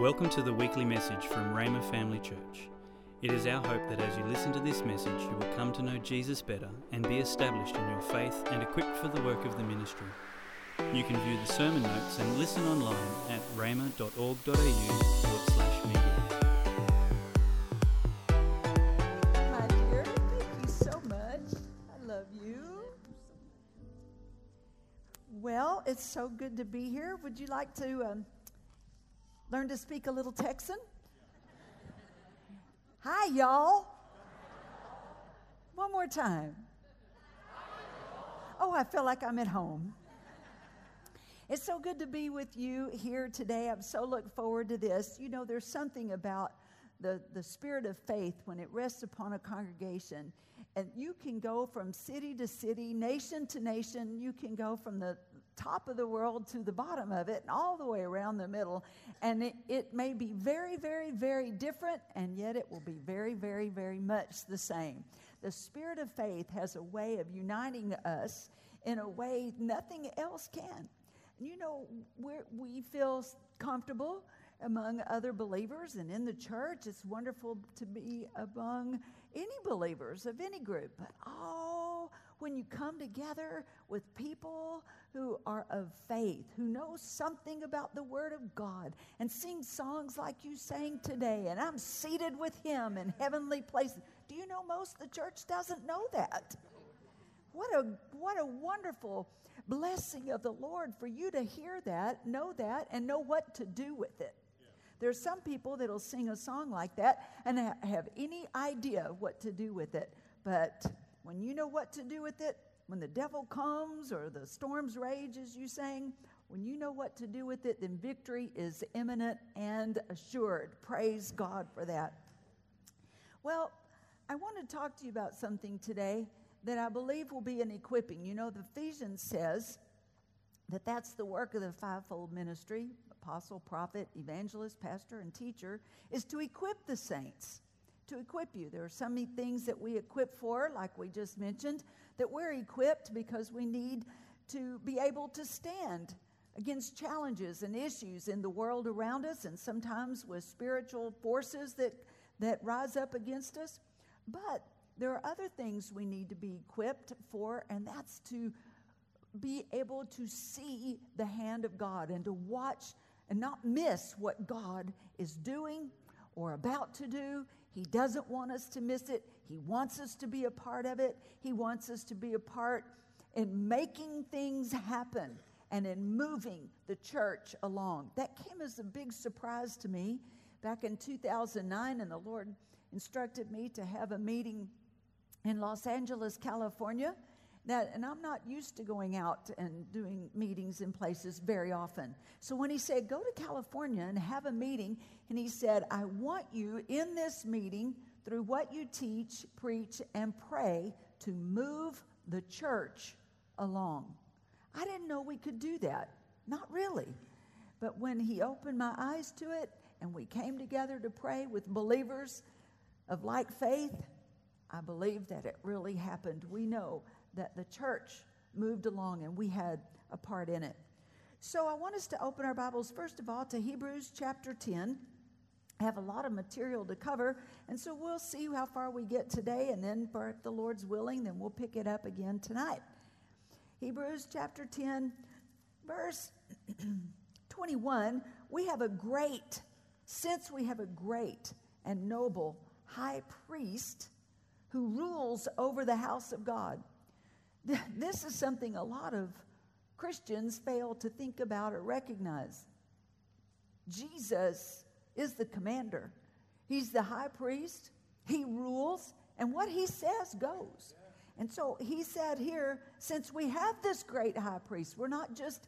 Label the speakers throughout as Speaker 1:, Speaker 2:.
Speaker 1: Welcome to the weekly message from Rhema Family Church. It is our hope that as you listen to this message, you will come to know Jesus better and be established in your faith and equipped for the work of the ministry. You can view the sermon notes and listen online at forward slash media.
Speaker 2: My dear, thank you so much. I love you. Well, it's so good to be here. Would you like to um, learn to speak a little Texan? Hi, y'all. One more time. Oh, I feel like I'm at home. It's so good to be with you here today. I'm so look forward to this. You know, there's something about the, the spirit of faith when it rests upon a congregation. And you can go from city to city, nation to nation. You can go from the top of the world to the bottom of it and all the way around the middle. And it, it may be very, very, very different, and yet it will be very, very, very much the same. The spirit of faith has a way of uniting us in a way nothing else can. You know, we feel comfortable among other believers and in the church. It's wonderful to be among any believers of any group. But oh, when you come together with people who are of faith, who know something about the Word of God, and sing songs like you sang today, and I'm seated with Him in heavenly places. Do you know most of the church doesn't know that? What a, what a wonderful blessing of the Lord for you to hear that, know that, and know what to do with it. There's some people that'll sing a song like that and have any idea what to do with it. But when you know what to do with it, when the devil comes or the storms rage, as you sang, when you know what to do with it, then victory is imminent and assured. Praise God for that. Well, I want to talk to you about something today that I believe will be an equipping. You know, the Ephesians says that that's the work of the fivefold ministry apostle, prophet, evangelist, pastor, and teacher is to equip the saints. To equip you. There are so many things that we equip for, like we just mentioned, that we're equipped because we need to be able to stand against challenges and issues in the world around us, and sometimes with spiritual forces that, that rise up against us. But there are other things we need to be equipped for, and that's to be able to see the hand of God and to watch and not miss what God is doing or about to do. He doesn't want us to miss it. He wants us to be a part of it. He wants us to be a part in making things happen and in moving the church along. That came as a big surprise to me back in 2009, and the Lord instructed me to have a meeting in Los Angeles, California. That, and I'm not used to going out and doing meetings in places very often. So when he said, Go to California and have a meeting, and he said, I want you in this meeting, through what you teach, preach, and pray, to move the church along. I didn't know we could do that. Not really. But when he opened my eyes to it, and we came together to pray with believers of like faith, I believe that it really happened. We know that the church moved along and we had a part in it. So I want us to open our Bibles, first of all, to Hebrews chapter 10. I have a lot of material to cover, and so we'll see how far we get today, and then, for the Lord's willing, then we'll pick it up again tonight. Hebrews chapter 10, verse 21. We have a great, since we have a great and noble high priest who rules over the house of God. This is something a lot of Christians fail to think about or recognize. Jesus is the commander, He's the high priest, He rules, and what He says goes. And so He said here, since we have this great high priest, we're not just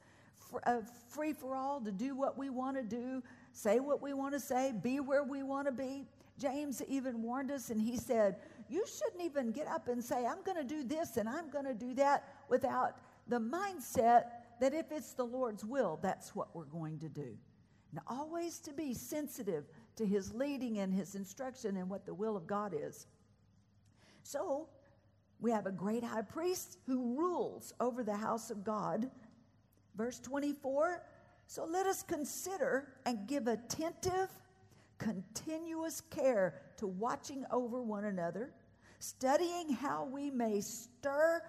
Speaker 2: uh, free for all to do what we want to do, say what we want to say, be where we want to be. James even warned us, and he said, You shouldn't even get up and say, I'm going to do this and I'm going to do that without the mindset that if it's the Lord's will, that's what we're going to do. And always to be sensitive to his leading and his instruction and what the will of God is. So, we have a great high priest who rules over the house of God. Verse 24 So let us consider and give attentive, continuous care to watching over one another, studying how we may stir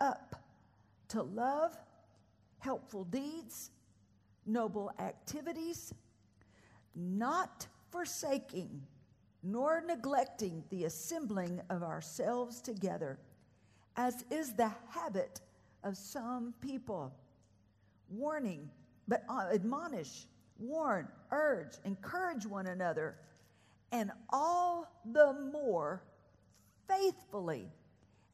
Speaker 2: up to love, helpful deeds, noble activities, not forsaking nor neglecting the assembling of ourselves together, as is the habit of some people. Warning, but uh, admonish, warn, urge, encourage one another, and all the more faithfully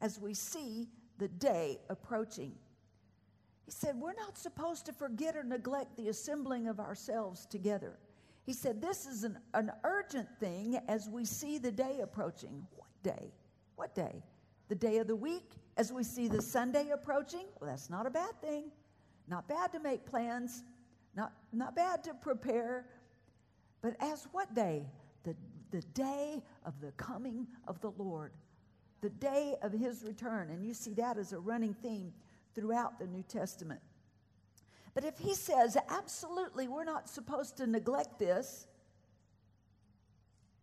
Speaker 2: as we see the day approaching. He said, We're not supposed to forget or neglect the assembling of ourselves together. He said, This is an, an urgent thing as we see the day approaching. What day? What day? The day of the week as we see the Sunday approaching? Well, that's not a bad thing. Not bad to make plans, not, not bad to prepare. But as what day? The, day of the coming of the Lord, the day of his return. And you see that as a running theme throughout the New Testament. But if he says, absolutely, we're not supposed to neglect this,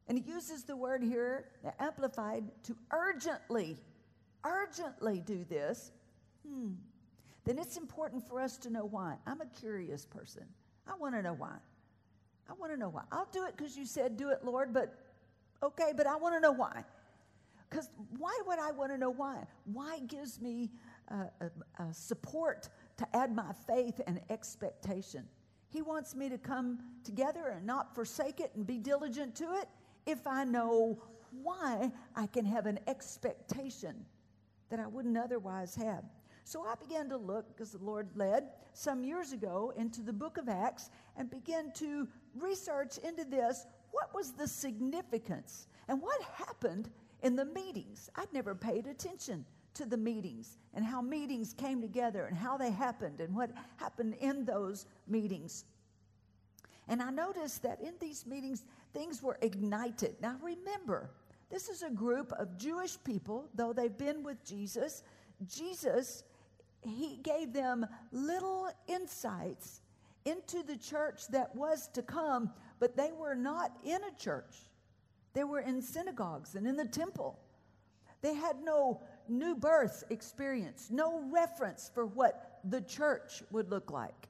Speaker 2: and he uses the word here, amplified, to urgently, urgently do this, hmm, then it's important for us to know why. I'm a curious person. I want to know why. I want to know why. I'll do it because you said do it, Lord, but okay, but I want to know why. Because why would I want to know why? Why gives me uh, uh, uh, support to add my faith and expectation. He wants me to come together and not forsake it and be diligent to it if I know why I can have an expectation that I wouldn't otherwise have. So I began to look, as the Lord led, some years ago into the book of Acts and began to research into this. What was the significance and what happened in the meetings? I'd never paid attention to the meetings and how meetings came together and how they happened and what happened in those meetings. And I noticed that in these meetings, things were ignited. Now remember, this is a group of Jewish people, though they've been with Jesus. Jesus, he gave them little insights into the church that was to come, but they were not in a church. They were in synagogues and in the temple. They had no new birth experience, no reference for what the church would look like.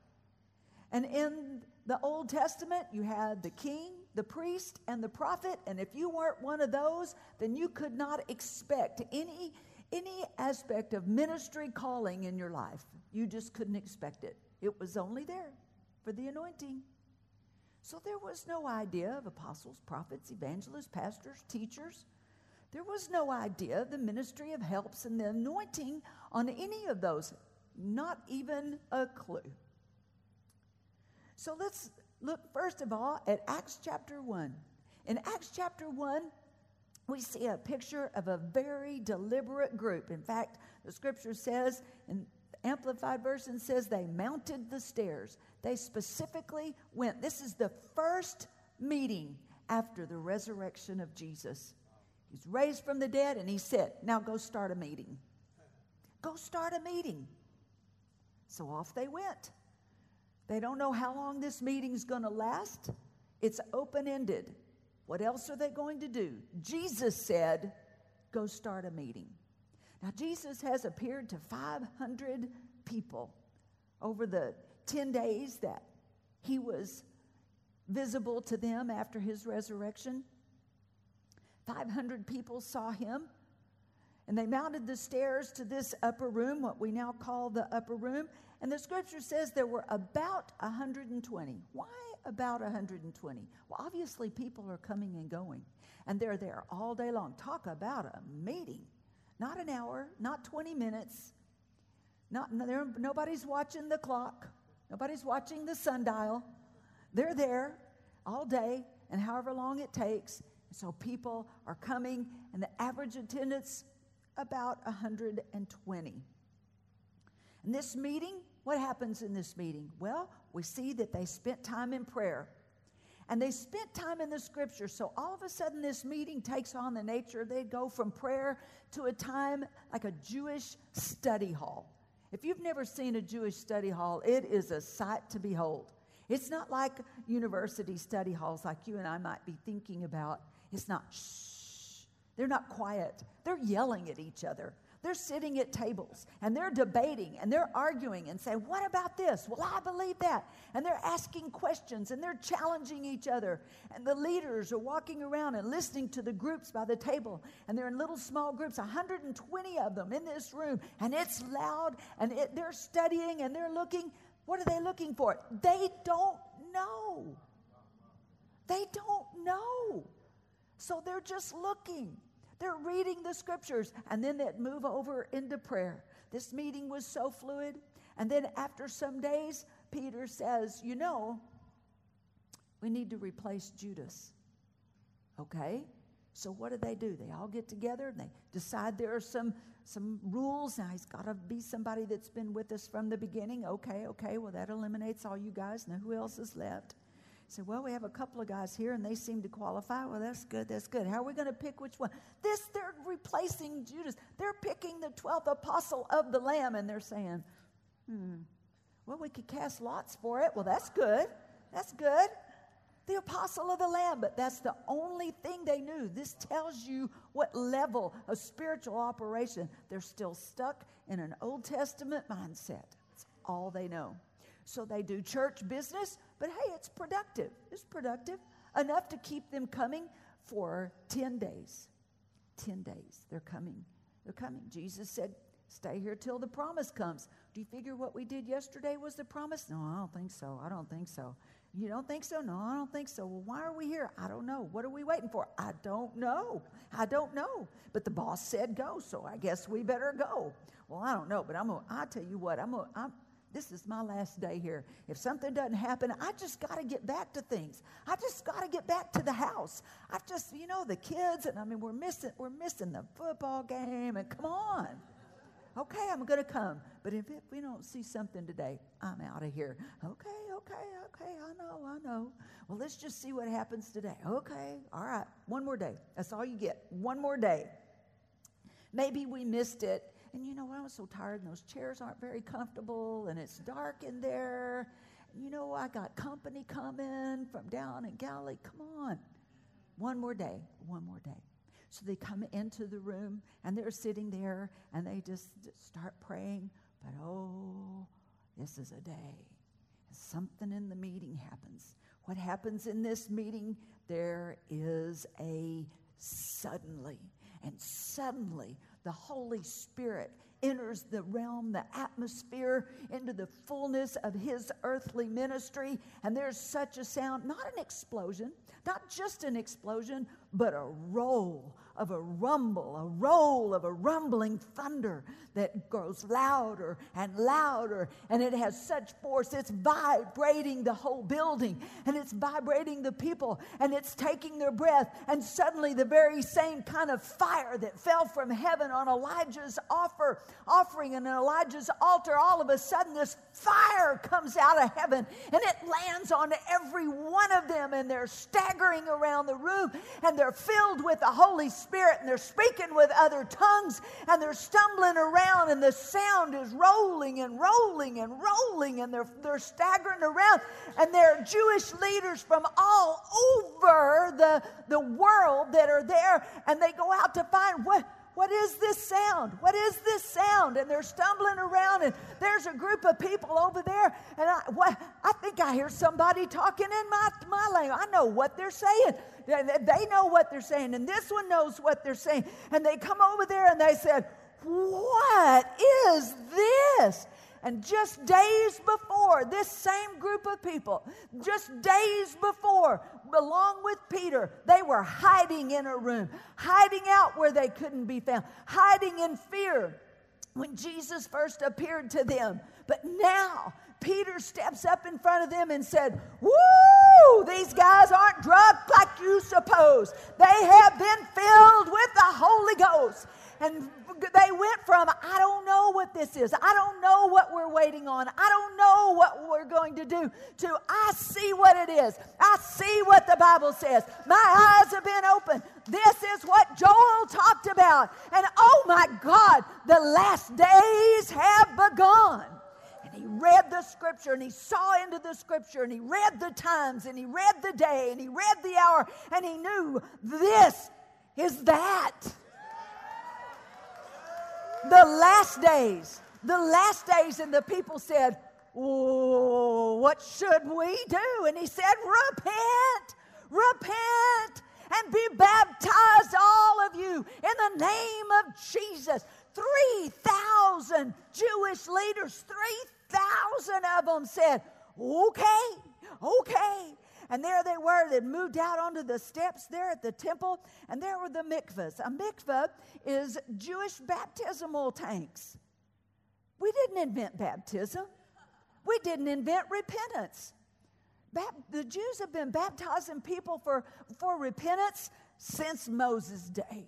Speaker 2: And in the Old Testament, you had the king, the priest, and the prophet. And if you weren't one of those, then you could not expect any, any aspect of ministry calling in your life. You just couldn't expect it. It was only there for the anointing. So there was no idea of apostles, prophets, evangelists, pastors, teachers. There was no idea of the ministry of helps and the anointing on any of those, not even a clue. So let's look first of all at Acts chapter 1. In Acts chapter 1, we see a picture of a very deliberate group. In fact, the scripture says, in Amplified Version says, they mounted the stairs. They specifically went. This is the first meeting after the resurrection of Jesus. He's raised from the dead, and he said, Now go start a meeting. Go start a meeting. So off they went. They don't know how long this meeting's going to last. It's open ended. What else are they going to do? Jesus said, Go start a meeting. Now, Jesus has appeared to 500 people over the 10 days that he was visible to them after his resurrection. 500 people saw him. And they mounted the stairs to this upper room, what we now call the upper room. And the scripture says there were about 120. Why about 120? Well, obviously, people are coming and going, and they're there all day long. Talk about a meeting. Not an hour, not 20 minutes. Not, nobody's watching the clock, nobody's watching the sundial. They're there all day, and however long it takes, so people are coming, and the average attendance about 120. In this meeting, what happens in this meeting? Well, we see that they spent time in prayer. And they spent time in the scripture. So all of a sudden, this meeting takes on the nature, they go from prayer to a time like a Jewish study hall. If you've never seen a Jewish study hall, it is a sight to behold. It's not like university study halls like you and I might be thinking about. It's not shh. They're not quiet. They're yelling at each other. They're sitting at tables and they're debating and they're arguing and saying, What about this? Well, I believe that. And they're asking questions and they're challenging each other. And the leaders are walking around and listening to the groups by the table. And they're in little small groups, 120 of them in this room. And it's loud and it, they're studying and they're looking. What are they looking for? They don't know. They don't know. So they're just looking. They're reading the scriptures and then they'd move over into prayer. This meeting was so fluid. And then after some days, Peter says, You know, we need to replace Judas. Okay? So what do they do? They all get together and they decide there are some some rules. Now he's got to be somebody that's been with us from the beginning. Okay, okay. Well, that eliminates all you guys. Now who else is left? Said, Well, we have a couple of guys here and they seem to qualify. Well, that's good, that's good. How are we going to pick which one? This, they're replacing Judas. They're picking the 12th apostle of the Lamb and they're saying, Hmm, well, we could cast lots for it. Well, that's good. That's good. The apostle of the Lamb, but that's the only thing they knew. This tells you what level of spiritual operation. They're still stuck in an Old Testament mindset. That's all they know. So they do church business, but hey, it's productive. It's productive enough to keep them coming for 10 days. 10 days. They're coming. They're coming. Jesus said, Stay here till the promise comes. Do you figure what we did yesterday was the promise? No, I don't think so. I don't think so. You don't think so? No, I don't think so. Well, why are we here? I don't know. What are we waiting for? I don't know. I don't know. But the boss said go, so I guess we better go. Well, I don't know, but I'm gonna, I tell you what, I'm gonna, I'm, this is my last day here. If something doesn't happen, I just got to get back to things. I just got to get back to the house. I've just, you know, the kids, and I mean, we're missing, we're missing the football game, and come on. Okay, I'm going to come. But if, if we don't see something today, I'm out of here. Okay, okay, okay, I know, I know. Well, let's just see what happens today. Okay, all right, one more day. That's all you get. One more day. Maybe we missed it and you know, I was so tired, and those chairs aren't very comfortable, and it's dark in there. You know, I got company coming from down in Galilee. Come on. One more day, one more day. So they come into the room and they're sitting there and they just start praying. But oh, this is a day. Something in the meeting happens. What happens in this meeting? There is a suddenly. And suddenly, the Holy Spirit enters the realm, the atmosphere, into the fullness of his earthly ministry. And there's such a sound, not an explosion, not just an explosion, but a roll of a rumble, a roll of a rumbling thunder that grows louder and louder, and it has such force. It's vibrating the whole building, and it's vibrating the people, and it's taking their breath. And suddenly, the very same kind of fire that fell from heaven on Elijah's offer, offering and Elijah's altar, all of a sudden, this fire comes out of heaven, and it lands on every one of them, and they're staggering around the room, and they're filled with the Holy Spirit, and they're speaking with other tongues, and they're stumbling around and the sound is rolling and rolling and rolling and they're, they're staggering around. And there are Jewish leaders from all over the, the world that are there and they go out to find what, what is this sound? What is this sound? And they're stumbling around, and there's a group of people over there, and I, what, I think I hear somebody talking in my, my language. I know what they're saying. They, they know what they're saying, and this one knows what they're saying. And they come over there and they said, what is this? And just days before, this same group of people, just days before, along with Peter, they were hiding in a room, hiding out where they couldn't be found, hiding in fear when Jesus first appeared to them. But now, Peter steps up in front of them and said, Woo, these guys aren't drugged like you suppose. They have been filled with the Holy Ghost. And they went from, I don't know what this is. I don't know what we're waiting on. I don't know what we're going to do, to I see what it is. I see what the Bible says. My eyes have been opened. This is what Joel talked about. And oh my God, the last days have begun. And he read the scripture and he saw into the scripture and he read the times and he read the day and he read the hour and he knew this is that. The last days, the last days, and the people said, What should we do? And he said, Repent, repent, and be baptized, all of you, in the name of Jesus. 3,000 Jewish leaders, 3,000 of them said, Okay, okay. And there they were. They'd moved out onto the steps there at the temple, and there were the mikvahs. A mikvah is Jewish baptismal tanks. We didn't invent baptism, we didn't invent repentance. the Jews have been baptizing people for, for repentance since Moses' day.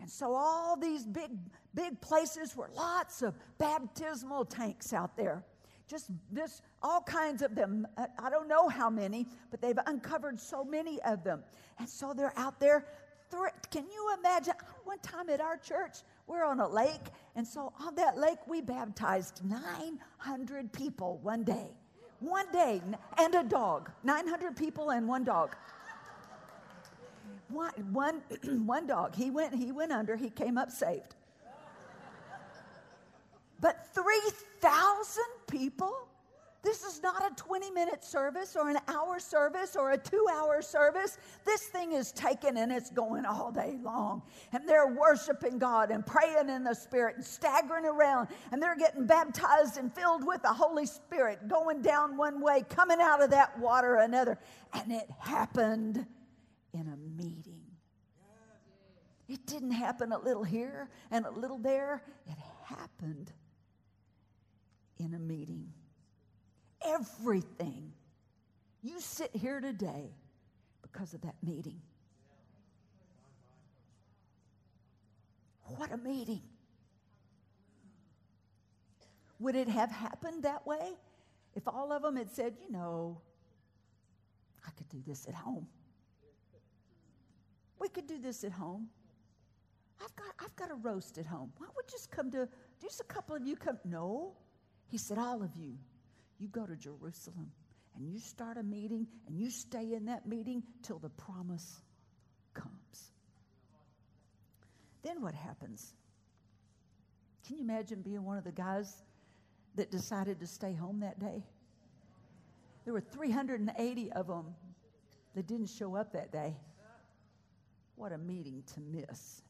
Speaker 2: And so all these big, big places were lots of baptismal tanks out there. Just this, all kinds of them. Uh, I don't know how many, but they've uncovered so many of them. And so they're out there. Can you imagine? One time at our church, we're on a lake, and so on that lake, we baptized 900 people one day. One day, and a dog. 900 people and one dog. One, one, one dog. He went, he went under, he came up saved. But 3,000 people? This is not a 20 minute service or an hour service or a two hour service. This thing is taken and it's going all day long. And they're worshiping God and praying in the Spirit and staggering around. And they're getting baptized and filled with the Holy Spirit, going down one way, coming out of that water another. And it happened in a meeting. It didn't happen a little here and a little there, it happened in a meeting. Everything. You sit here today because of that meeting. What a meeting. Would it have happened that way if all of them had said, you know, I could do this at home? We could do this at home. I've got, I've got a roast at home. Why don't we just come to, just a couple of you come? No. He said, all of you, you go to Jerusalem and you start a meeting and you stay in that meeting till the promise comes. Then what happens? Can you imagine being one of the guys that decided to stay home that day? There were 380 of them that didn't show up that day. What a meeting to miss.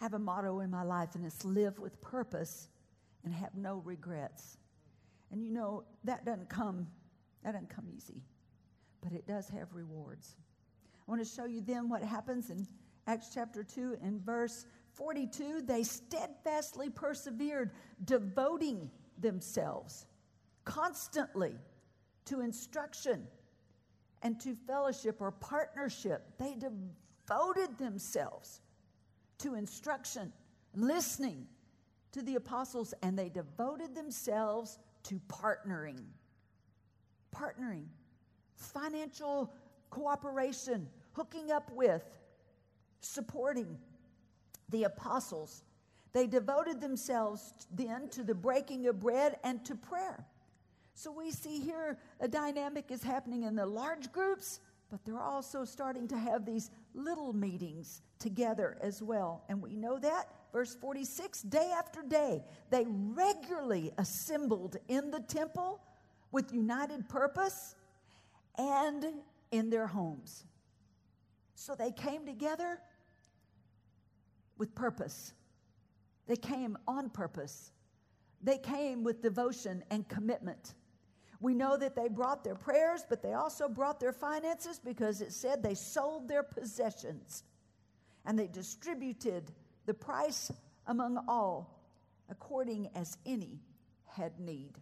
Speaker 2: I have a motto in my life, and it's live with purpose and have no regrets. And you know, that doesn't come, that doesn't come easy, but it does have rewards. I want to show you then what happens in Acts chapter 2 and verse 42. They steadfastly persevered, devoting themselves constantly to instruction and to fellowship or partnership. They devoted themselves to instruction, listening to the apostles, and they devoted themselves to partnering. Partnering, financial cooperation, hooking up with, supporting the apostles. They devoted themselves then to the breaking of bread and to prayer. So we see here a dynamic is happening in the large groups, but they're also starting to have these little meetings together as well. And we know that. Verse 46 day after day, they regularly assembled in the temple with united purpose and in their homes. So they came together with purpose. They came on purpose. They came with devotion and commitment. We know that they brought their prayers, but they also brought their finances because it said they sold their possessions and they distributed the price among all according as any had need.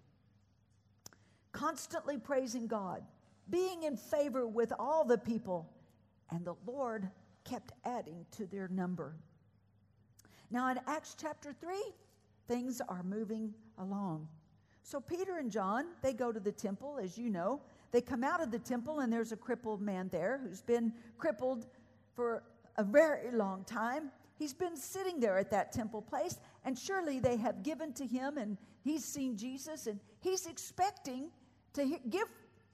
Speaker 2: Constantly praising God, being in favor with all the people, and the Lord kept adding to their number. Now, in Acts chapter 3, things are moving along. So Peter and John, they go to the temple, as you know. They come out of the temple, and there's a crippled man there who's been crippled for a very long time. He's been sitting there at that temple place, and surely they have given to him and he's seen Jesus and he's expecting to give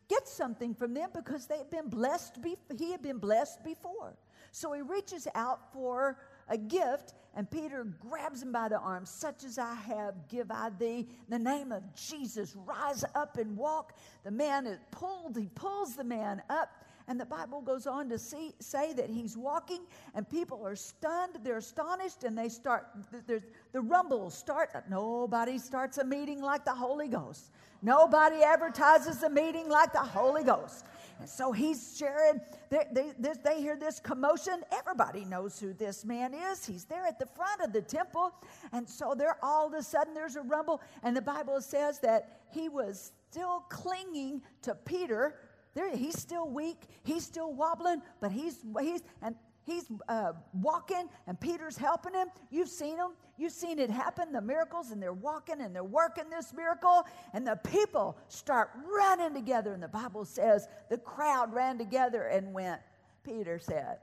Speaker 2: get something from them because they've been blessed be- he had been blessed before. So he reaches out for a gift, and Peter grabs him by the arm. Such as I have, give I thee. In the name of Jesus, rise up and walk. The man is pulled, he pulls the man up. And the Bible goes on to see, say that he's walking, and people are stunned, they're astonished, and they start, the, the rumbles start. Nobody starts a meeting like the Holy Ghost. Nobody advertises a meeting like the Holy Ghost. And so he's sharing, they, they, they, hear this commotion. Everybody knows who this man is. He's there at the front of the temple. And so there, all of a sudden, there's a rumble. And the Bible says that he was still clinging to Peter. There, he's still weak. He's still wobbling, but he's, he's, and he's uh, walking and Peter's helping him. You've seen him. You've seen it happen, the miracles, and they're walking and they're working this miracle, and the people start running together. And the Bible says the crowd ran together and went, Peter said,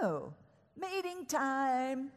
Speaker 2: Oh, meeting time,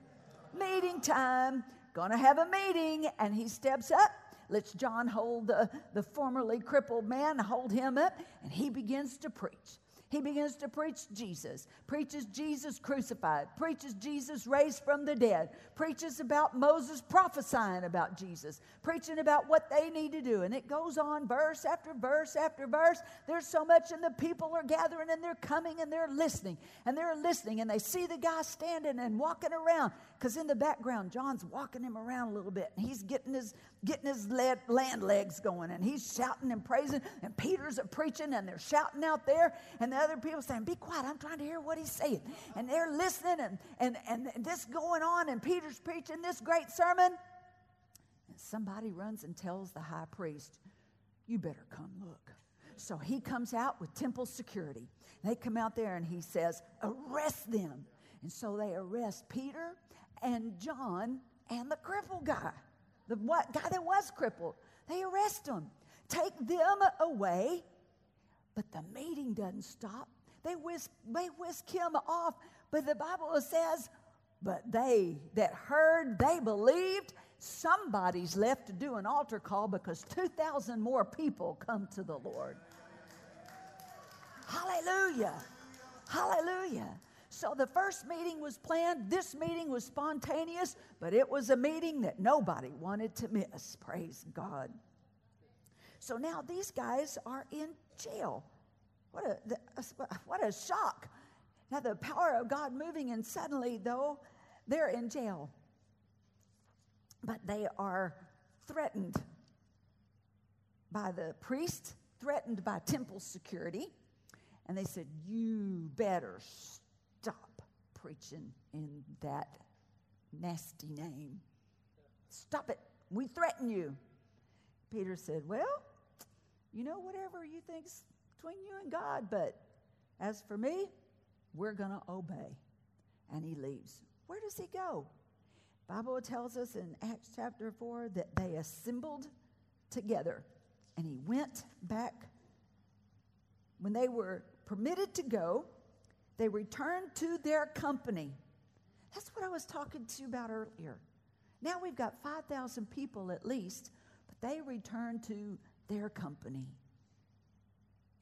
Speaker 2: meeting time, gonna have a meeting. And he steps up lets John hold the, the formerly crippled man, hold him up, and he begins to preach. He begins to preach Jesus, preaches Jesus crucified, preaches Jesus raised from the dead, preaches about Moses prophesying about Jesus, preaching about what they need to do. And it goes on verse after verse after verse. There's so much, and the people are gathering and they're coming and they're listening and they're listening and they see the guy standing and walking around because in the background, John's walking him around a little bit and he's getting his getting his land legs going and he's shouting and praising and Peter's preaching and they're shouting out there and the other people saying, Be quiet, I'm trying to hear what he's saying. And they're listening and, and, and this going on, and Peter's preaching this great sermon. And somebody runs and tells the high priest, You better come look. So he comes out with temple security. They come out there and he says, Arrest them. And so they arrest Peter and John and the crippled guy, the what, guy that was crippled. They arrest him, take them away but the meeting doesn't stop. They whisk, they whisk him off. But the Bible says, but they that heard, they believed. Somebody's left to do an altar call because 2,000 more people come to the Lord. Hallelujah. Hallelujah. So the first meeting was planned. This meeting was spontaneous, but it was a meeting that nobody wanted to miss. Praise God. So now these guys are in jail. What a, what a shock. Now, the power of God moving, and suddenly, though, they're in jail. But they are threatened by the priest, threatened by temple security. And they said, You better stop preaching in that nasty name. Stop it. We threaten you. Peter said, Well, you know, whatever you think's between you and God, but as for me, we're going to obey. And he leaves. Where does he go? Bible tells us in Acts chapter 4 that they assembled together and he went back when they were permitted to go they returned to their company that's what i was talking to you about earlier now we've got 5000 people at least but they returned to their company.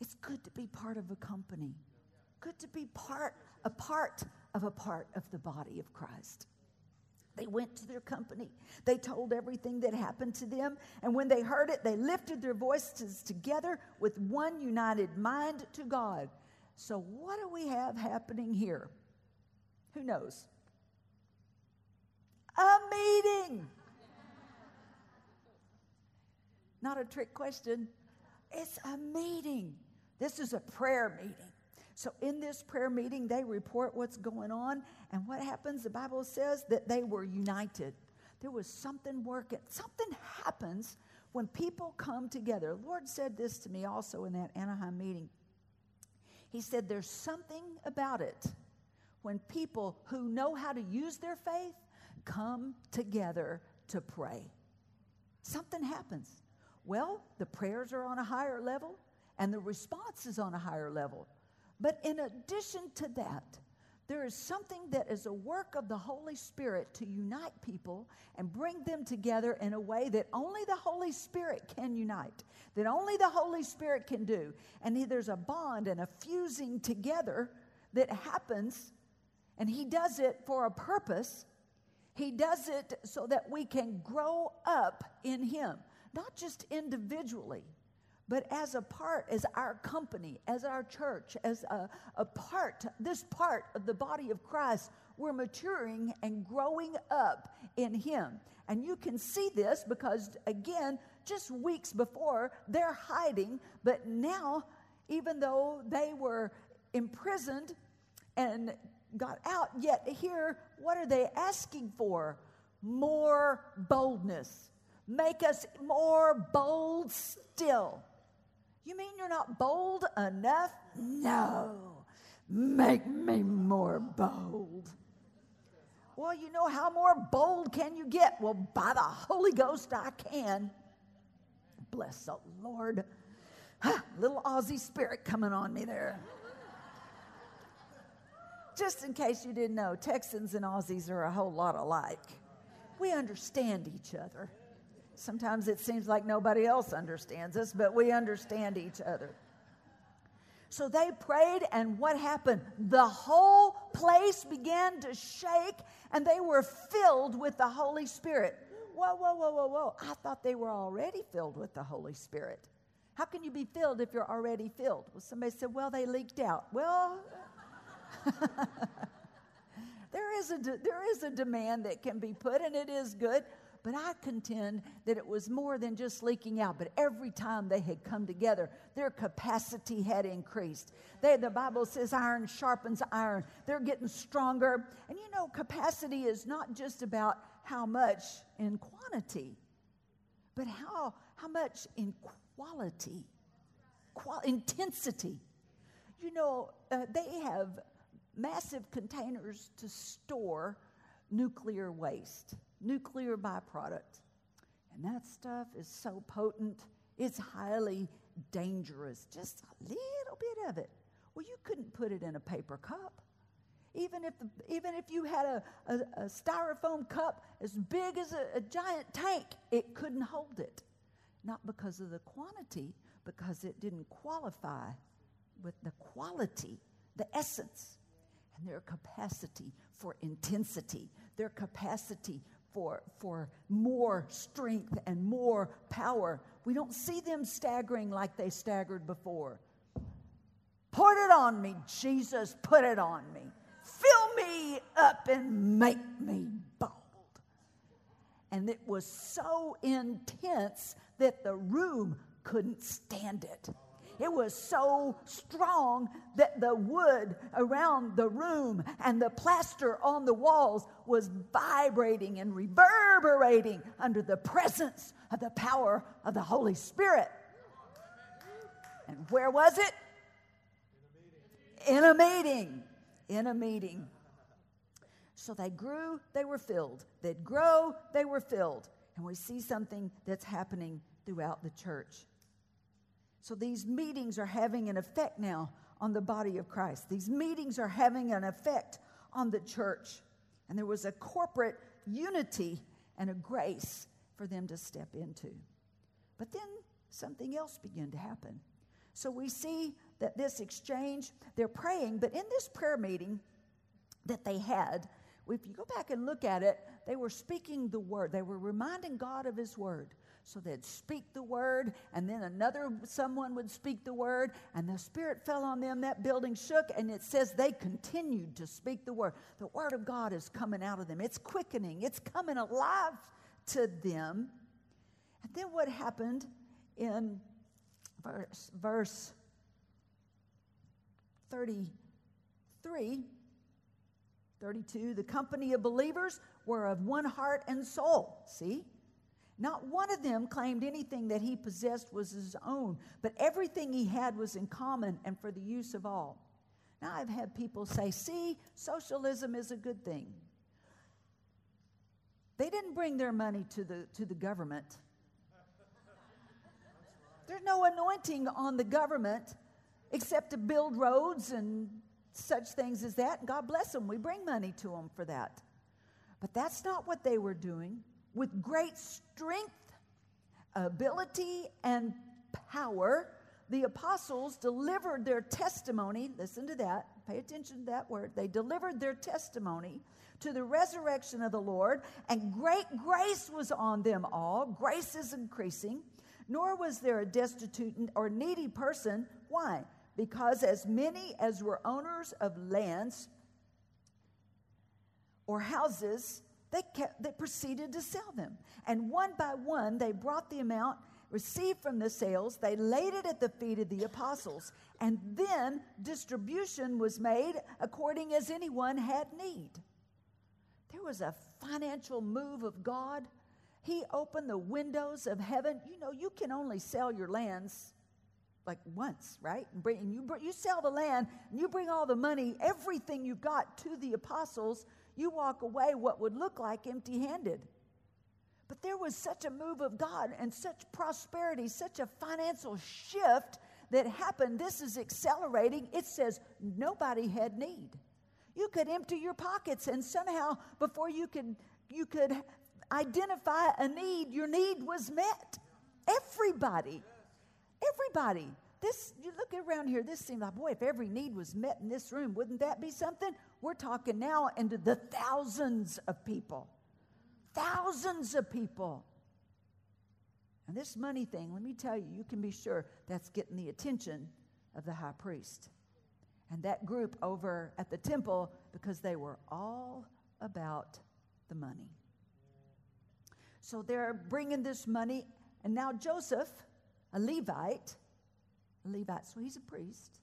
Speaker 2: It's good to be part of a company. Good to be part, a part of a part of the body of Christ. They went to their company. They told everything that happened to them. And when they heard it, they lifted their voices together with one united mind to God. So, what do we have happening here? Who knows? A meeting. Not a trick question. It's a meeting. This is a prayer meeting. So, in this prayer meeting, they report what's going on. And what happens? The Bible says that they were united. There was something working. Something happens when people come together. The Lord said this to me also in that Anaheim meeting. He said, There's something about it when people who know how to use their faith come together to pray. Something happens. Well, the prayers are on a higher level and the response is on a higher level. But in addition to that, there is something that is a work of the Holy Spirit to unite people and bring them together in a way that only the Holy Spirit can unite, that only the Holy Spirit can do. And there's a bond and a fusing together that happens, and He does it for a purpose. He does it so that we can grow up in Him, not just individually but as a part, as our company, as our church, as a, a part, this part of the body of Christ, we're maturing and growing up in Him. And you can see this because, again, just weeks before, they're hiding, but now, even though they were imprisoned and got out, yet here, what are they asking for? More boldness. Make us more bold still. You mean you're not bold enough? No. Make me more bold. Well, you know how more bold can you get? Well, by the Holy Ghost, I can. Bless the Lord. little Aussie spirit coming on me there. Just in case you didn't know, Texans and Aussies are a whole lot alike. We understand each other. Sometimes it seems like nobody else understands us, but we understand each other. So they prayed, and what happened? The whole place began to shake, and they were filled with the Holy Spirit. Whoa, whoa, whoa, whoa, whoa. I thought they were already filled with the Holy Spirit. How can you be filled if you're already filled? Well, somebody said, well, they leaked out. Well, there, is a de- there is a demand that can be put, and it is good. But I contend that it was more than just leaking out, but every time they had come together, their capacity had increased. They, the Bible says iron sharpens iron. They're getting stronger. And you know, capacity is not just about how much in quantity, but how, how much in quality, qual- intensity. You know, uh, they have massive containers to store nuclear waste nuclear byproduct. And that stuff is so potent, it's highly dangerous. Just a little bit of it. Well, you couldn't put it in a paper cup. Even if, the, even if you had a, a, a styrofoam cup as big as a, a giant tank, it couldn't hold it. Not because of the quantity, because it didn't qualify with the quality, the essence, and their capacity for intensity, their capacity for, for more strength and more power. We don't see them staggering like they staggered before. Put it on me, Jesus, put it on me. Fill me up and make me bold. And it was so intense that the room couldn't stand it. It was so strong that the wood around the room and the plaster on the walls was vibrating and reverberating under the presence of the power of the Holy Spirit. And where was it? In a meeting. In a meeting. So they grew, they were filled. They'd grow, they were filled. And we see something that's happening throughout the church. So these meetings are having an effect now on the body of Christ. These meetings are having an effect on the church. And there was a corporate unity and a grace for them to step into. But then something else began to happen. So we see that this exchange, they're praying, but in this prayer meeting that they had, if you go back and look at it, they were speaking the word. They were reminding God of his word. So they'd speak the word, and then another someone would speak the word, and the Spirit fell on them. That building shook, and it says they continued to speak the word. The word of God is coming out of them, it's quickening, it's coming alive to them. And then what happened in verse, verse 33, 32, the company of believers were of one heart and soul. See? Not one of them claimed anything that he possessed was his own, but everything he had was in common and for the use of all. Now, I've had people say, see, socialism is a good thing. They didn't bring their money to the, to the government. There's no anointing on the government except to build roads and such things as that. God bless them. We bring money to them for that. But that's not what they were doing. With great strength, ability, and power, the apostles delivered their testimony. Listen to that. Pay attention to that word. They delivered their testimony to the resurrection of the Lord, and great grace was on them all. Grace is increasing. Nor was there a destitute or needy person. Why? Because as many as were owners of lands or houses, they, kept, they proceeded to sell them. And one by one, they brought the amount received from the sales, they laid it at the feet of the apostles, and then distribution was made according as anyone had need. There was a financial move of God. He opened the windows of heaven. You know, you can only sell your lands like once, right? And, you, you sell the land, and you bring all the money, everything you've got to the apostles. You walk away what would look like empty handed. But there was such a move of God and such prosperity, such a financial shift that happened. This is accelerating. It says nobody had need. You could empty your pockets and somehow before you could you could identify a need, your need was met. Everybody. Everybody. This you look around here, this seems like boy, if every need was met in this room, wouldn't that be something? We're talking now into the thousands of people. Thousands of people. And this money thing, let me tell you, you can be sure that's getting the attention of the high priest and that group over at the temple because they were all about the money. So they're bringing this money, and now Joseph, a Levite, a Levite, so he's a priest,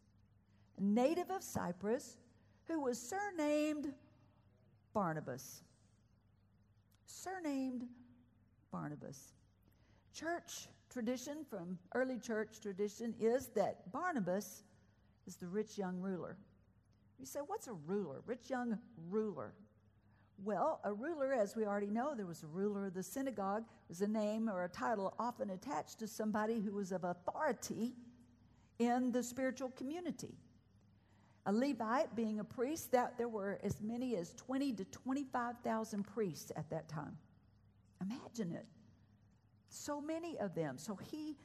Speaker 2: native of Cyprus, who was surnamed Barnabas surnamed Barnabas. Church tradition from early church tradition is that Barnabas is the rich young ruler. You say, what's a ruler? Rich young ruler. Well, a ruler, as we already know, there was a ruler of the synagogue, was a name or a title often attached to somebody who was of authority in the spiritual community. A Levite being a priest, that there were as many as 20 to 25,000 priests at that time. Imagine it. So many of them. So he,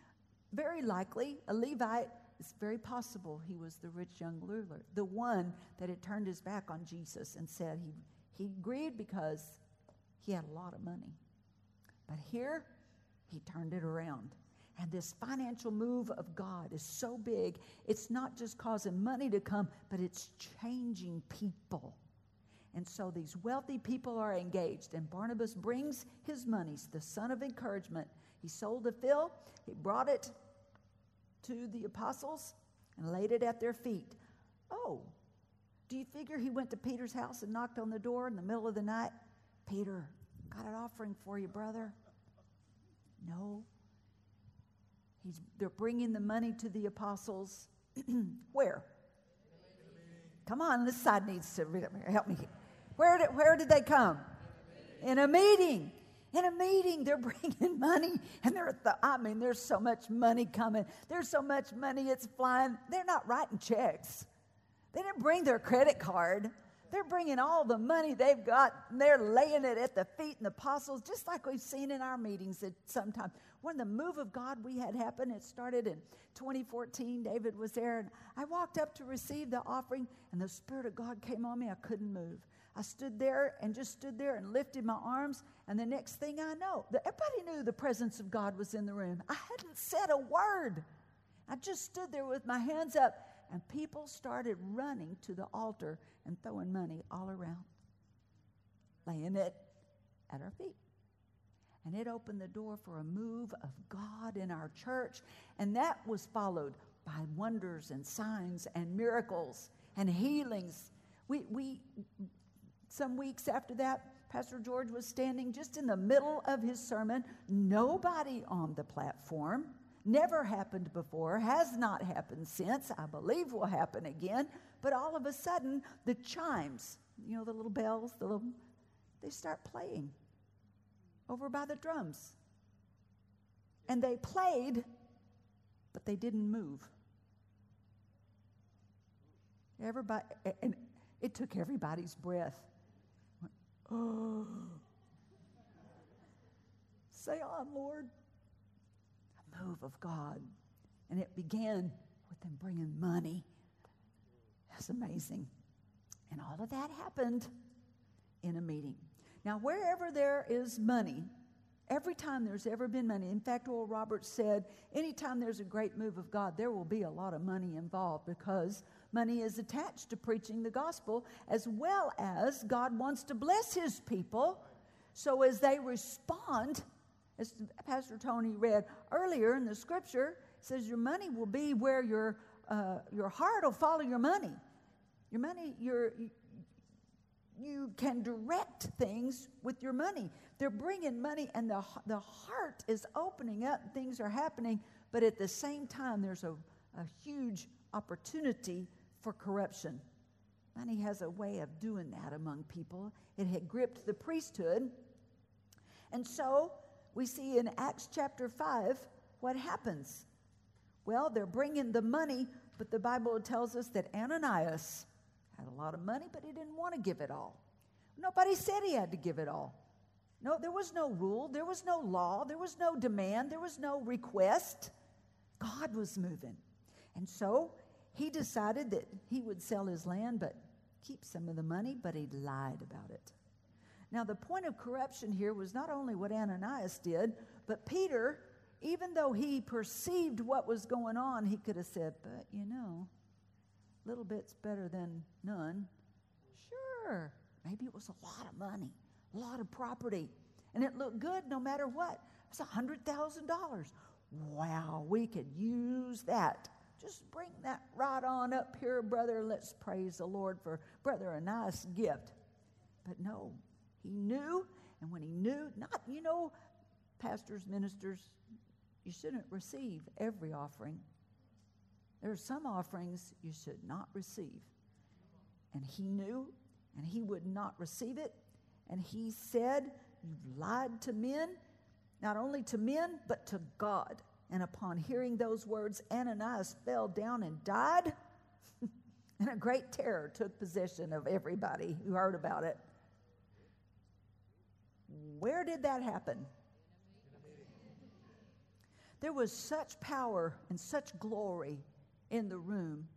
Speaker 2: very likely, a Levite, it's very possible he was the rich young ruler, the one that had turned his back on Jesus and said he, he grieved because he had a lot of money. But here, he turned it around. And this financial move of God is so big, it's not just causing money to come, but it's changing people. And so these wealthy people are engaged, and Barnabas brings his monies, the son of encouragement. He sold a fill, he brought it to the apostles and laid it at their feet. Oh, do you figure he went to Peter's house and knocked on the door in the middle of the night? Peter, got an offering for you, brother. No, He's, they're bringing the money to the apostles. where? Come on, this side needs to help me. Where did, where did they come? In a meeting. In a meeting, they're bringing money, and they're, the, I mean, there's so much money coming. There's so much money, it's flying. They're not writing checks. They didn't bring their credit card. They're bringing all the money they've got, and they're laying it at the feet of the apostles, just like we've seen in our meetings at sometimes when the move of God we had happen, it started in 2014. David was there, and I walked up to receive the offering, and the Spirit of God came on me. I couldn't move. I stood there and just stood there and lifted my arms, and the next thing I know, everybody knew the presence of God was in the room. I hadn't said a word. I just stood there with my hands up, and people started running to the altar and throwing money all around, laying it at our feet. And it opened the door for a move of God in our church. And that was followed by wonders and signs and miracles and healings. We, we, some weeks after that, Pastor George was standing just in the middle of his sermon, nobody on the platform. Never happened before, has not happened since, I believe will happen again. But all of a sudden, the chimes, you know, the little bells, the little, they start playing over by the drums. And they played, but they didn't move. Everybody, and it took everybody's breath. Oh. Say on, Lord. Move of God. And it began with them bringing money. That's amazing. And all of that happened in a meeting. Now, wherever there is money, every time there's ever been money, in fact, Oral Roberts said, anytime there's a great move of God, there will be a lot of money involved because money is attached to preaching the gospel as well as God wants to bless his people. So as they respond, as Pastor Tony read earlier in the scripture, says your money will be where your, uh, your heart will follow your money. Your money, your, you can direct things with your money. They're bringing money, and the, the heart is opening up, things are happening, but at the same time, there's a, a huge opportunity for corruption. Money has a way of doing that among people. It had gripped the priesthood. And so we see in Acts chapter 5 what happens. Well, they're bringing the money, but the Bible tells us that Ananias had a lot of money, but he didn't want to give it all. Nobody said he had to give it all. No, there was no rule, there was no law, there was no demand, there was no request. God was moving. And so he decided that he would sell his land, but keep some of the money, but he lied about it. Now, the point of corruption here was not only what Ananias did, but Peter, even though he perceived what was going on, he could have said, But you know, little bit's better than none. Sure, maybe it was a lot of money, a lot of property, and it looked good no matter what. It was $100,000. Wow, we could use that. Just bring that right on up here, brother. Let's praise the Lord for brother a nice gift. But no, he knew, and when he knew, not, you know, pastors, ministers, you shouldn't receive every offering. There are some offerings you should not receive. And he knew, and he would not receive it. And he said, You've lied to men, not only to men, but to God. And upon hearing those words, Ananias fell down and died. and a great terror took possession of everybody who heard about it. Where did that happen? There was such power and such glory in the room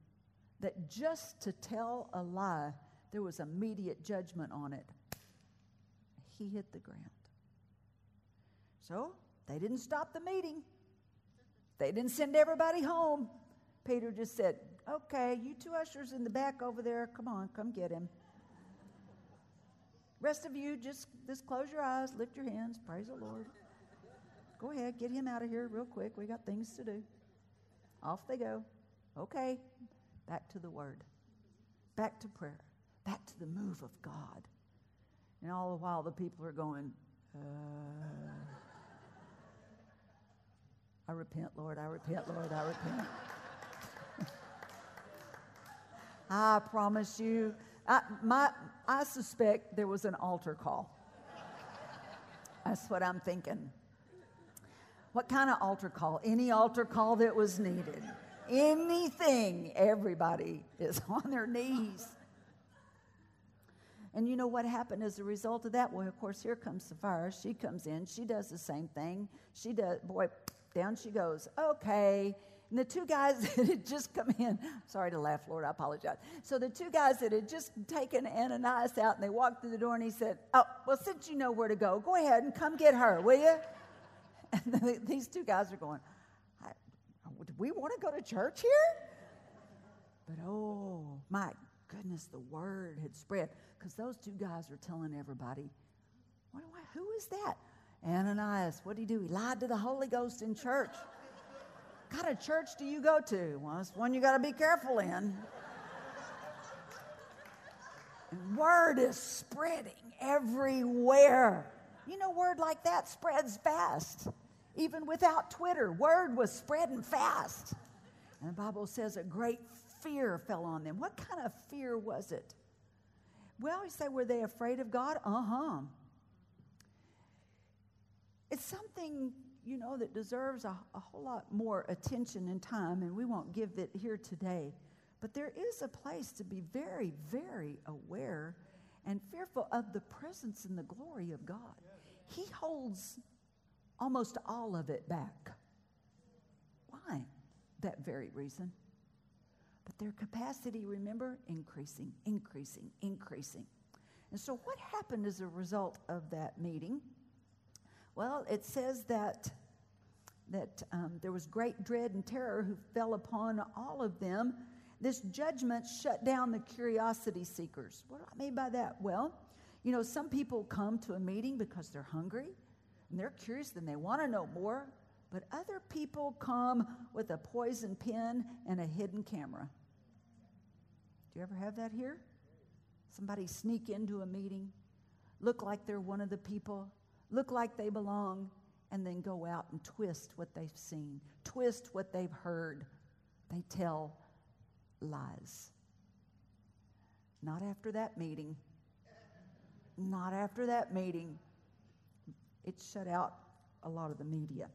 Speaker 2: that just to tell a lie, there was immediate judgment on it. He hit the ground. So they didn't stop the meeting. They didn't send everybody home. Peter just said, Okay, you two ushers in the back over there, come on, come get him. Rest of you, just, just close your eyes, lift your hands, praise the Lord. Go ahead, get him out of here real quick. We got things to do. Off they go. Okay, back to the Word, back to prayer, back to the move of God. And all the while, the people are going, uh, I repent, Lord, I repent, Lord, I repent. I promise you, I, my, I suspect there was an altar call. That's what I'm thinking. What kind of altar call? Any altar call that was needed anything, everybody is on their knees. And you know what happened as a result of that? Well, of course, here comes Sapphira. She comes in. She does the same thing. She does, boy, down she goes. Okay. And the two guys that had just come in, sorry to laugh, Lord, I apologize. So the two guys that had just taken Ananias out and they walked through the door and he said, Oh, well, since you know where to go, go ahead and come get her, will you? And these two guys are going, do we want to go to church here? But oh, my goodness, the word had spread because those two guys were telling everybody, what who is that? Ananias, what did he do? He lied to the Holy Ghost in church. Kind of church do you go to? Well, it's one you got to be careful in. Word is spreading everywhere. You know, word like that spreads fast even without Twitter. Word was spreading fast. And the Bible says a great fear fell on them. What kind of fear was it? Well, you say, were they afraid of God? Uh huh. It's something, you know, that deserves a, a whole lot more attention and time, and we won't give it here today. But there is a place to be very, very aware and fearful of the presence and the glory of God. He holds almost all of it back. Why? That very reason. But their capacity, remember, increasing, increasing, increasing. And so, what happened as a result of that meeting? Well, it says that that um, there was great dread and terror who fell upon all of them. This judgment shut down the curiosity seekers. What do I mean by that? Well, you know, some people come to a meeting because they're hungry and they're curious and they want to know more, but other people come with a poison pen and a hidden camera. Do you ever have that here? Somebody sneak into a meeting, look like they're one of the people, look like they belong, and then go out and twist what they've seen, twist what they've heard. They tell lies. Not after that meeting. Not after that meeting. It shut out a lot of the media.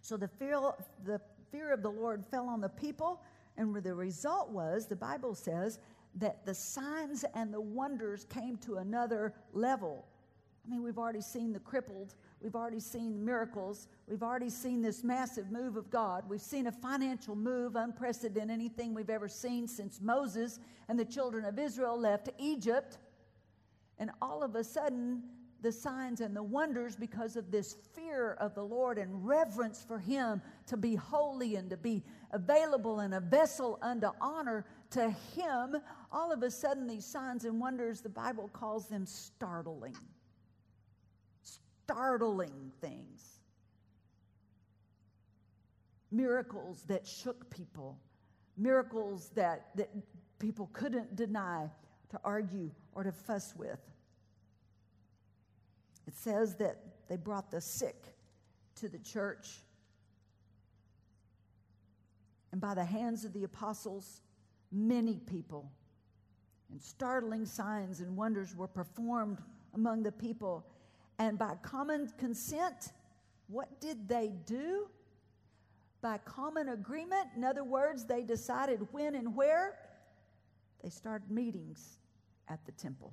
Speaker 2: So the fear, the fear of the Lord fell on the people, and the result was, the Bible says, that the signs and the wonders came to another level. I mean, we've already seen the crippled We've already seen the miracles. We've already seen this massive move of God. We've seen a financial move, unprecedented, anything we've ever seen since Moses and the children of Israel left Egypt. And all of a sudden, the signs and the wonders because of this fear of the Lord and reverence for Him to be holy and to be available and a vessel unto honor to Him. All of a sudden, these signs and wonders, the Bible calls them startling startling things. Miracles that shook people, miracles that, that people couldn't deny, to argue, or to fuss with. It says that they brought the sick to the church. And by the hands of the apostles, many people and startling signs and wonders were performed among the people. And by common consent, what did they do? By common agreement, in other words, they decided when and where, they started meetings at the temple.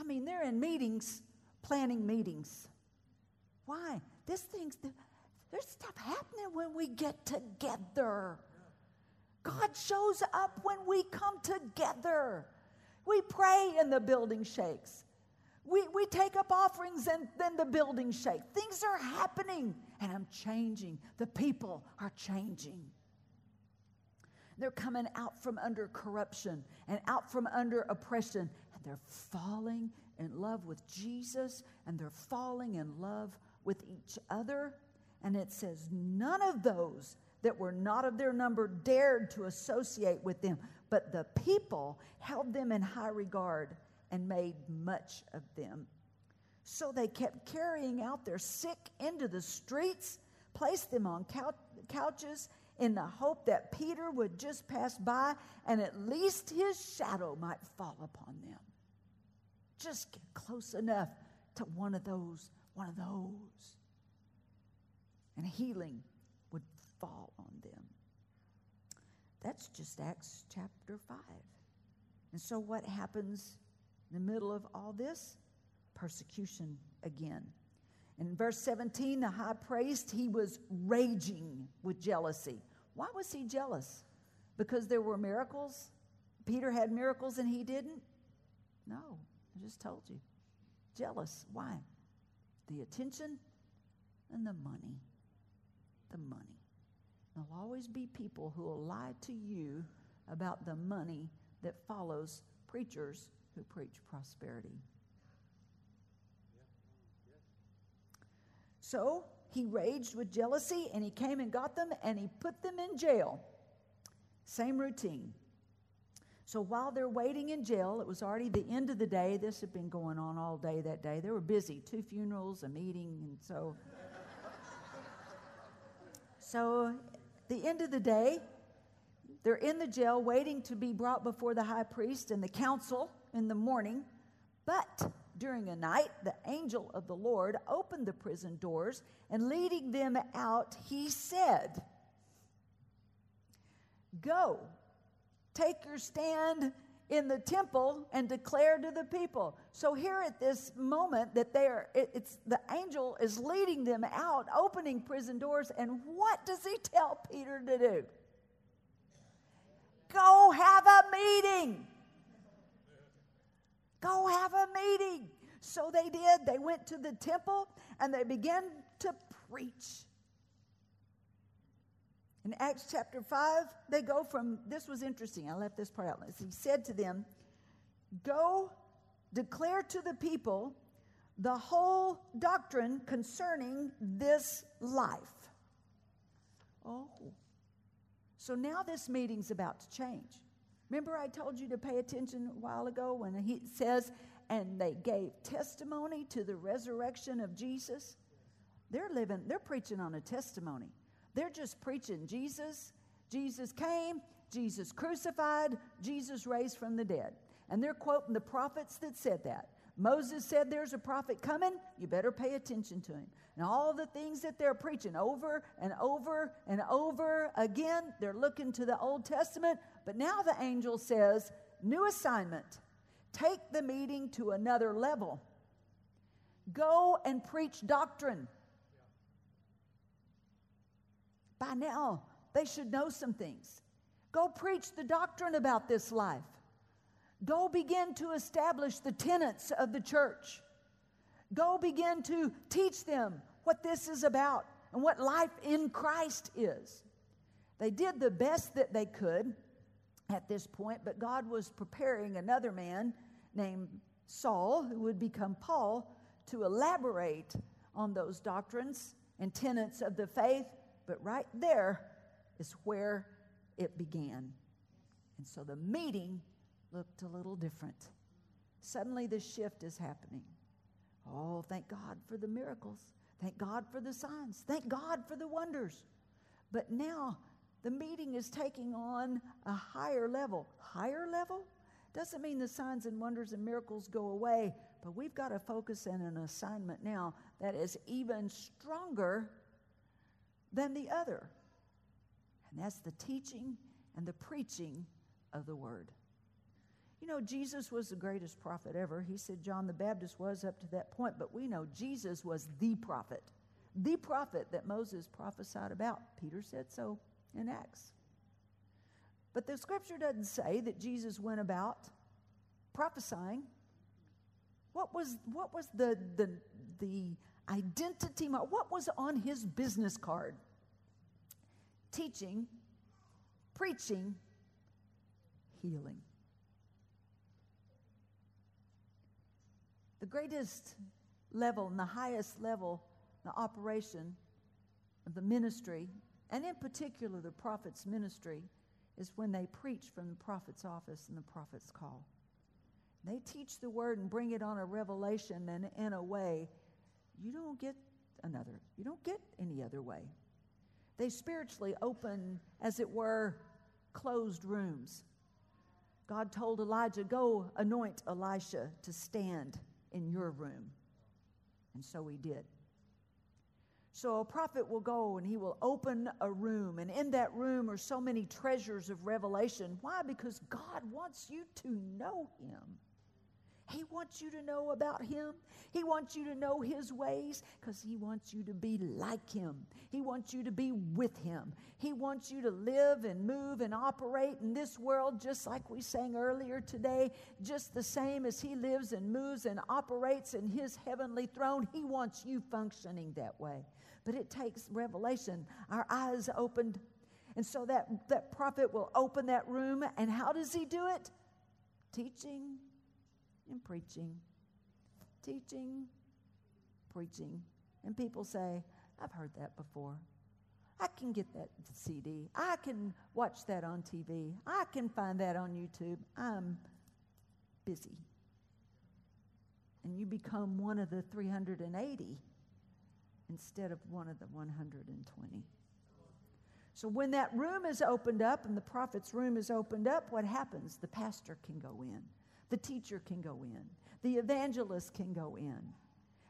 Speaker 2: I mean, they're in meetings, planning meetings. Why? This thing's, there's stuff happening when we get together. God shows up when we come together. We pray and the building shakes. We, we take up offerings and then the building shake. Things are happening and I'm changing. The people are changing. They're coming out from under corruption and out from under oppression and they're falling in love with Jesus and they're falling in love with each other. And it says, none of those that were not of their number dared to associate with them, but the people held them in high regard and made much of them. So they kept carrying out their sick into the streets, placed them on couches in the hope that Peter would just pass by and at least his shadow might fall upon them. Just get close enough to one of those, one of those. And healing would fall on them. That's just Acts chapter 5. And so what happens in the middle of all this, persecution again. In verse 17, the high priest, he was raging with jealousy. Why was he jealous? Because there were miracles? Peter had miracles and he didn't? No, I just told you. Jealous. Why? The attention and the money. The money. There'll always be people who will lie to you about the money that follows preachers who preach prosperity. So he raged with jealousy and he came and got them and he put them in jail. Same routine. So while they're waiting in jail, it was already the end of the day. This had been going on all day that day. They were busy two funerals, a meeting, and so. so, the end of the day, they're in the jail waiting to be brought before the high priest and the council in the morning, but during a night, the angel of the Lord opened the prison doors, and leading them out, he said, Go take your stand in the temple and declare to the people. So here at this moment that they are it, it's the angel is leading them out, opening prison doors, and what does he tell Peter to do? Go have a meeting. Go have a meeting. So they did. They went to the temple and they began to preach. In Acts chapter 5, they go from, this was interesting. I left this part out. He said to them, Go declare to the people the whole doctrine concerning this life. Oh. So now this meeting's about to change. Remember, I told you to pay attention a while ago when he says, and they gave testimony to the resurrection of Jesus? They're living, they're preaching on a testimony. They're just preaching Jesus. Jesus came, Jesus crucified, Jesus raised from the dead. And they're quoting the prophets that said that. Moses said there's a prophet coming, you better pay attention to him. And all the things that they're preaching over and over and over again, they're looking to the Old Testament. But now the angel says, new assignment take the meeting to another level. Go and preach doctrine. By now, they should know some things. Go preach the doctrine about this life. Go begin to establish the tenets of the church. Go begin to teach them what this is about and what life in Christ is. They did the best that they could at this point, but God was preparing another man named Saul, who would become Paul, to elaborate on those doctrines and tenets of the faith. But right there is where it began. And so the meeting looked a little different. Suddenly, the shift is happening. Oh, thank God for the miracles. Thank God for the signs. Thank God for the wonders. But now the meeting is taking on a higher level. Higher level? Doesn't mean the signs and wonders and miracles go away, but we've got to focus in an assignment now that is even stronger than the other. And that's the teaching and the preaching of the word. You know, Jesus was the greatest prophet ever. He said John the Baptist was up to that point, but we know Jesus was the prophet, the prophet that Moses prophesied about. Peter said so in Acts. But the scripture doesn't say that Jesus went about prophesying. What was, what was the, the, the identity? What was on his business card? Teaching, preaching, healing. The greatest level and the highest level, the operation of the ministry, and in particular the prophet's ministry, is when they preach from the prophet's office and the prophet's call. They teach the word and bring it on a revelation and in a way you don't get another, you don't get any other way. They spiritually open, as it were, closed rooms. God told Elijah, Go anoint Elisha to stand in your room. And so he did. So a prophet will go and he will open a room, and in that room are so many treasures of revelation. Why? Because God wants you to know him. He wants you to know about Him. He wants you to know His ways because He wants you to be like Him. He wants you to be with Him. He wants you to live and move and operate in this world just like we sang earlier today, just the same as He lives and moves and operates in His heavenly throne. He wants you functioning that way. But it takes revelation, our eyes opened. And so that, that prophet will open that room. And how does he do it? Teaching and preaching, teaching, preaching. And people say, I've heard that before. I can get that CD. I can watch that on TV. I can find that on YouTube. I'm busy. And you become one of the 380 instead of one of the 120. So when that room is opened up and the prophet's room is opened up, what happens? The pastor can go in. The teacher can go in, the evangelist can go in.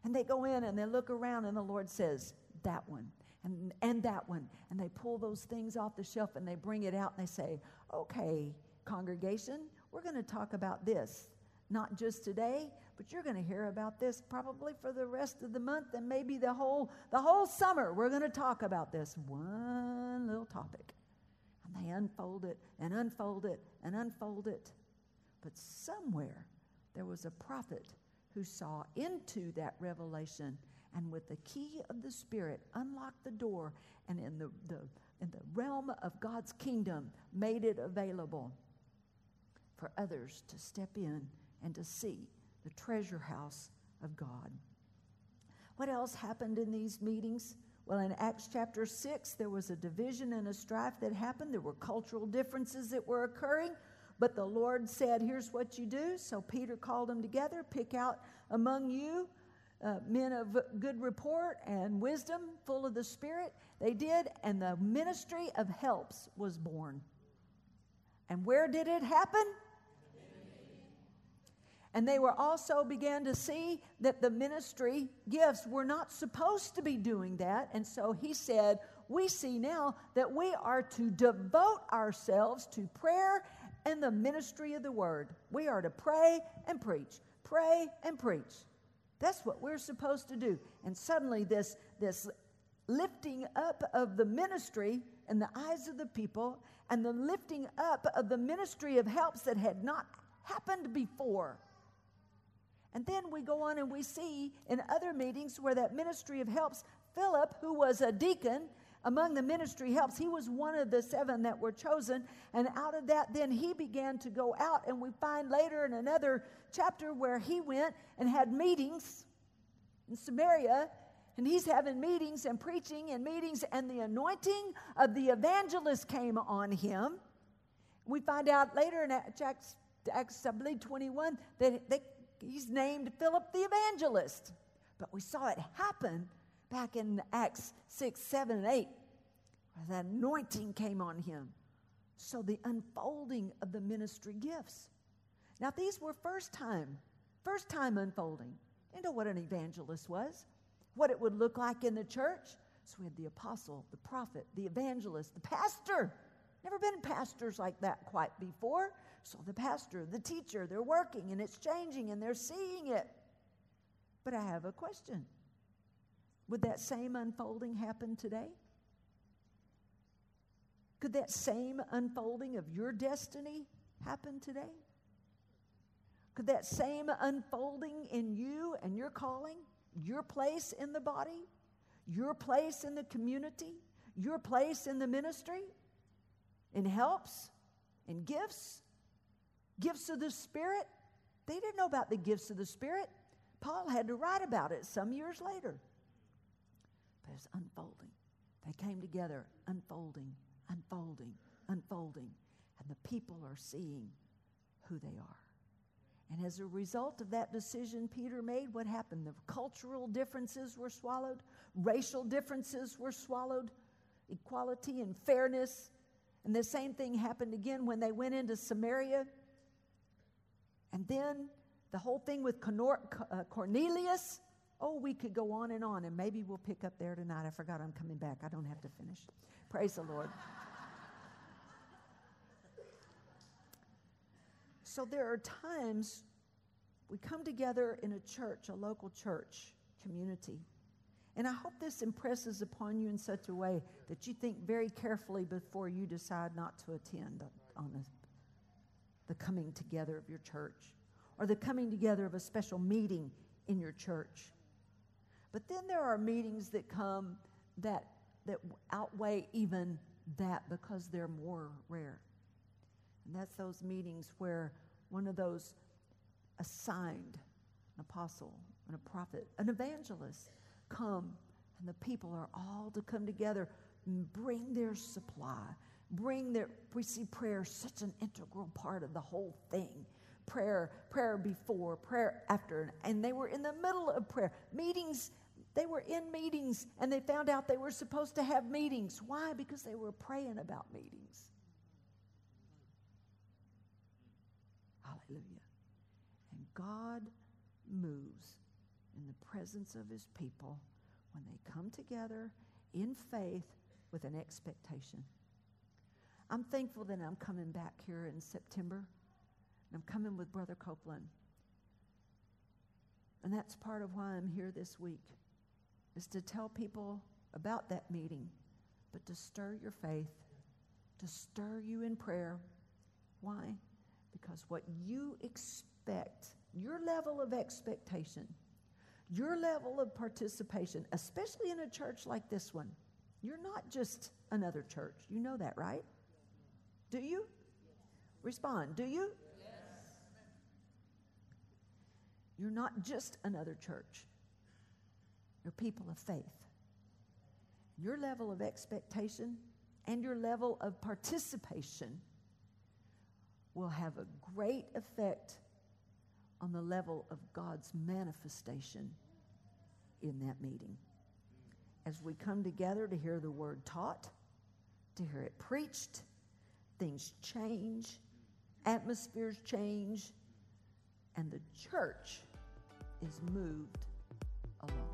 Speaker 2: And they go in and they look around, and the Lord says, That one, and, and that one. And they pull those things off the shelf and they bring it out and they say, Okay, congregation, we're going to talk about this. Not just today, but you're going to hear about this probably for the rest of the month and maybe the whole the whole summer. We're going to talk about this one little topic. And they unfold it and unfold it and unfold it. But somewhere there was a prophet who saw into that revelation and with the key of the Spirit unlocked the door and in the, the, in the realm of God's kingdom made it available for others to step in and to see the treasure house of God. What else happened in these meetings? Well, in Acts chapter 6, there was a division and a strife that happened. There were cultural differences that were occurring. But the Lord said, Here's what you do. So Peter called them together, pick out among you uh, men of good report and wisdom, full of the Spirit. They did, and the ministry of helps was born. And where did it happen? And they were also began to see that the ministry gifts were not supposed to be doing that. And so he said, We see now that we are to devote ourselves to prayer and the ministry of the word. We are to pray and preach, pray and preach. That's what we're supposed to do. And suddenly, this, this lifting up of the ministry in the eyes of the people and the lifting up of the ministry of helps that had not happened before. And then we go on and we see in other meetings where that ministry of helps, Philip, who was a deacon, among the ministry helps. He was one of the seven that were chosen. And out of that, then he began to go out. And we find later in another chapter where he went and had meetings in Samaria. And he's having meetings and preaching and meetings, and the anointing of the evangelist came on him. We find out later in Acts, Acts I believe, 21 that they, he's named Philip the evangelist. But we saw it happen back in Acts 6, 7, and 8, where that anointing came on him. So the unfolding of the ministry gifts. Now, these were first time, first time unfolding. You know what an evangelist was, what it would look like in the church. So we had the apostle, the prophet, the evangelist, the pastor. Never been pastors like that quite before. So the pastor, the teacher, they're working and it's changing and they're seeing it. But I have a question. Would that same unfolding happen today? Could that same unfolding of your destiny happen today? Could that same unfolding in you and your calling, your place in the body, your place in the community, your place in the ministry, in helps, in gifts, gifts of the Spirit? They didn't know about the gifts of the Spirit. Paul had to write about it some years later it's unfolding. They came together, unfolding, unfolding, unfolding, and the people are seeing who they are. And as a result of that decision Peter made, what happened? The cultural differences were swallowed, racial differences were swallowed, equality and fairness. And the same thing happened again when they went into Samaria. And then the whole thing with Cornelius Oh, we could go on and on, and maybe we'll pick up there tonight. I forgot I'm coming back. I don't have to finish. Praise the Lord. so there are times we come together in a church, a local church community. And I hope this impresses upon you in such a way that you think very carefully before you decide not to attend on the, the coming together of your church or the coming together of a special meeting in your church. But then there are meetings that come that, that outweigh even that because they're more rare. And that's those meetings where one of those assigned, an apostle, and a prophet, an evangelist, come, and the people are all to come together and bring their supply, bring their, we see prayer such an integral part of the whole thing. Prayer, prayer before, prayer after, and they were in the middle of prayer. Meetings they were in meetings and they found out they were supposed to have meetings. Why? Because they were praying about meetings. Hallelujah. And God moves in the presence of his people when they come together in faith with an expectation. I'm thankful that I'm coming back here in September. I'm coming with Brother Copeland. And that's part of why I'm here this week, is to tell people about that meeting, but to stir your faith, to stir you in prayer. Why? Because what you expect, your level of expectation, your level of participation, especially in a church like this one, you're not just another church. You know that, right? Do you? Respond. Do you? Yes. You're not just another church. You're people of faith. Your level of expectation and your level of participation will have a great effect on the level of God's manifestation in that meeting. As we come together to hear the word taught, to hear it preached, things change, atmospheres change, and the church is moved along.